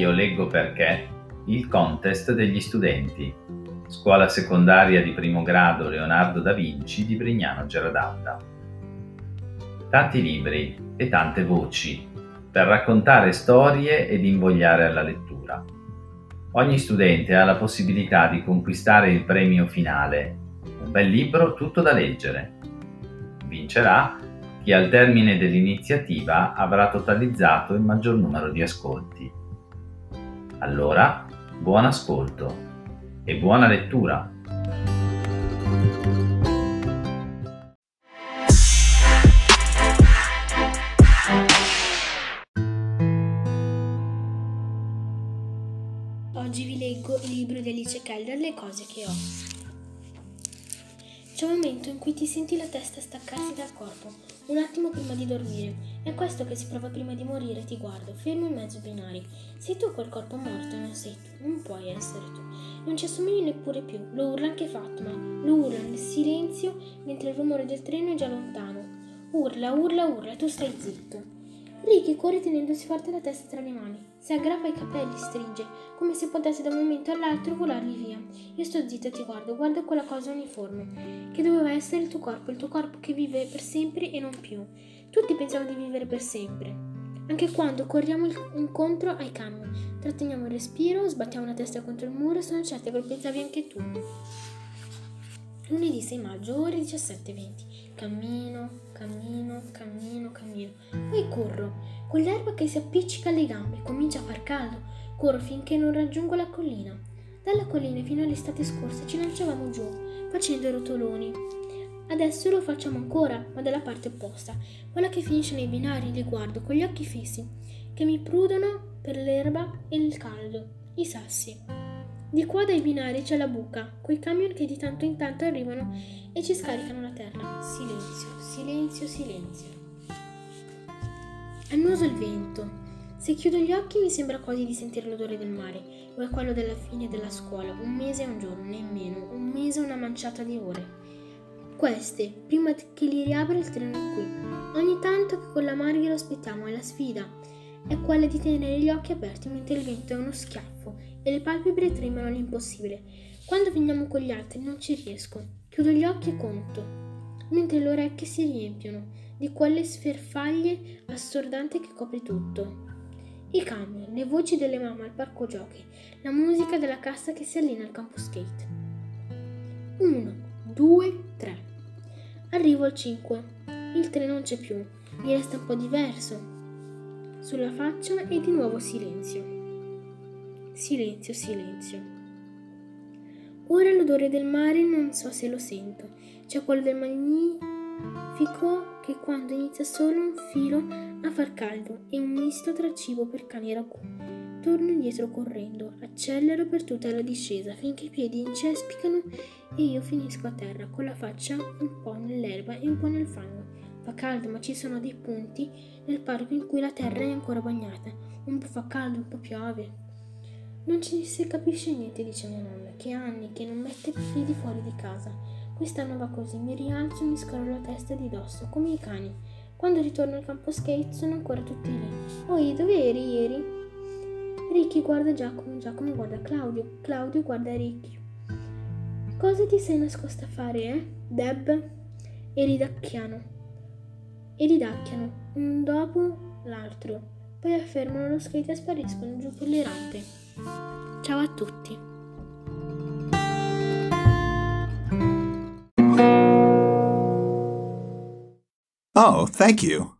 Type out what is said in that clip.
Io leggo perché il contest degli studenti. Scuola secondaria di primo grado Leonardo da Vinci di Brignano Geradalda. Tanti libri e tante voci per raccontare storie ed invogliare alla lettura. Ogni studente ha la possibilità di conquistare il premio finale, un bel libro tutto da leggere. Vincerà chi al termine dell'iniziativa avrà totalizzato il maggior numero di ascolti. Allora, buon ascolto e buona lettura! Oggi vi leggo il libro di Alice Keller, Le cose che ho. C'è un momento in cui ti senti la testa staccarsi dal corpo, un attimo prima di dormire. È questo che si prova prima di morire, ti guardo, fermo in mezzo ai binari. Sei tu quel corpo morto, non sei tu, non puoi essere tu. Non ci assomigli neppure più, lo urla anche Fatma, lo urla nel silenzio mentre il rumore del treno è già lontano. Urla, urla, urla, tu stai zitto. Ricky corre tenendosi forte la testa tra le mani. Si aggrappa ai capelli, stringe, come se potesse da un momento all'altro volargli via. Io sto zitta e ti guardo, guardo quella cosa uniforme, che doveva essere il tuo corpo, il tuo corpo che vive per sempre e non più. Tutti pensano di vivere per sempre. Anche quando corriamo incontro ai camion, tratteniamo il respiro, sbattiamo la testa contro il muro, sono certa che lo pensavi anche tu. Lunedì 6 maggio, ore 17.20. Cammino, cammino, cammino, cammino. Poi corro, con l'erba che si appiccica alle gambe, comincia a far caldo. Corro finché non raggiungo la collina. Dalla collina fino all'estate scorsa ci lanciavamo giù, facendo rotoloni. Adesso lo facciamo ancora, ma dalla parte opposta, quella che finisce nei binari, li guardo con gli occhi fissi, che mi prudono per l'erba e il caldo, i sassi. Di qua dai binari c'è la buca, coi camion che di tanto in tanto arrivano e ci scaricano la terra. Silenzio, silenzio, silenzio. Annuso il vento. Se chiudo gli occhi mi sembra quasi di sentire l'odore del mare, o è quello della fine della scuola, un mese e un giorno, nemmeno, un mese e una manciata di ore. Queste, prima che li riapra il treno qui. Ogni tanto che con la Marghi lo aspettiamo, è la sfida. È quella di tenere gli occhi aperti mentre il vento è uno schiaffo e le palpebre tremano all'impossibile. Quando veniamo con gli altri non ci riesco. Chiudo gli occhi e conto, mentre le orecchie si riempiono di quelle sferfaglie assordanti che copre tutto. I camion, le voci delle mamme al parco giochi, la musica della cassa che si allena al campo skate. Uno, due, tre. Arrivo al cinque. Il treno non c'è più. Mi resta un po' diverso sulla faccia e di nuovo silenzio. Silenzio, silenzio. Ora l'odore del mare non so se lo sento. C'è quello del magnifico che quando inizia solo un filo a far caldo e un misto tra cibo per cani e racù. Torno indietro correndo, accelero per tutta la discesa finché i piedi incespicano e io finisco a terra con la faccia un po' nell'erba e un po' nel fango. Fa caldo, ma ci sono dei punti nel parco in cui la terra è ancora bagnata. Un po' fa caldo, un po' piove. Non ci si capisce niente, dice mia nonna, che anni che non mette piedi fuori di casa. Quest'anno va così, mi rialzo e mi scrollo la testa di dosso, come i cani. Quando ritorno al campo skate sono ancora tutti lì. Oi, dove eri ieri? Ricky guarda Giacomo, Giacomo guarda Claudio, Claudio guarda Ricky. Cosa ti sei nascosta a fare, eh? Deb? E ridacchiano. E ridacchiano, un dopo l'altro. Poi affermano lo skate e spariscono giù per le rampe. Ciao a tutti. Oh, thank you.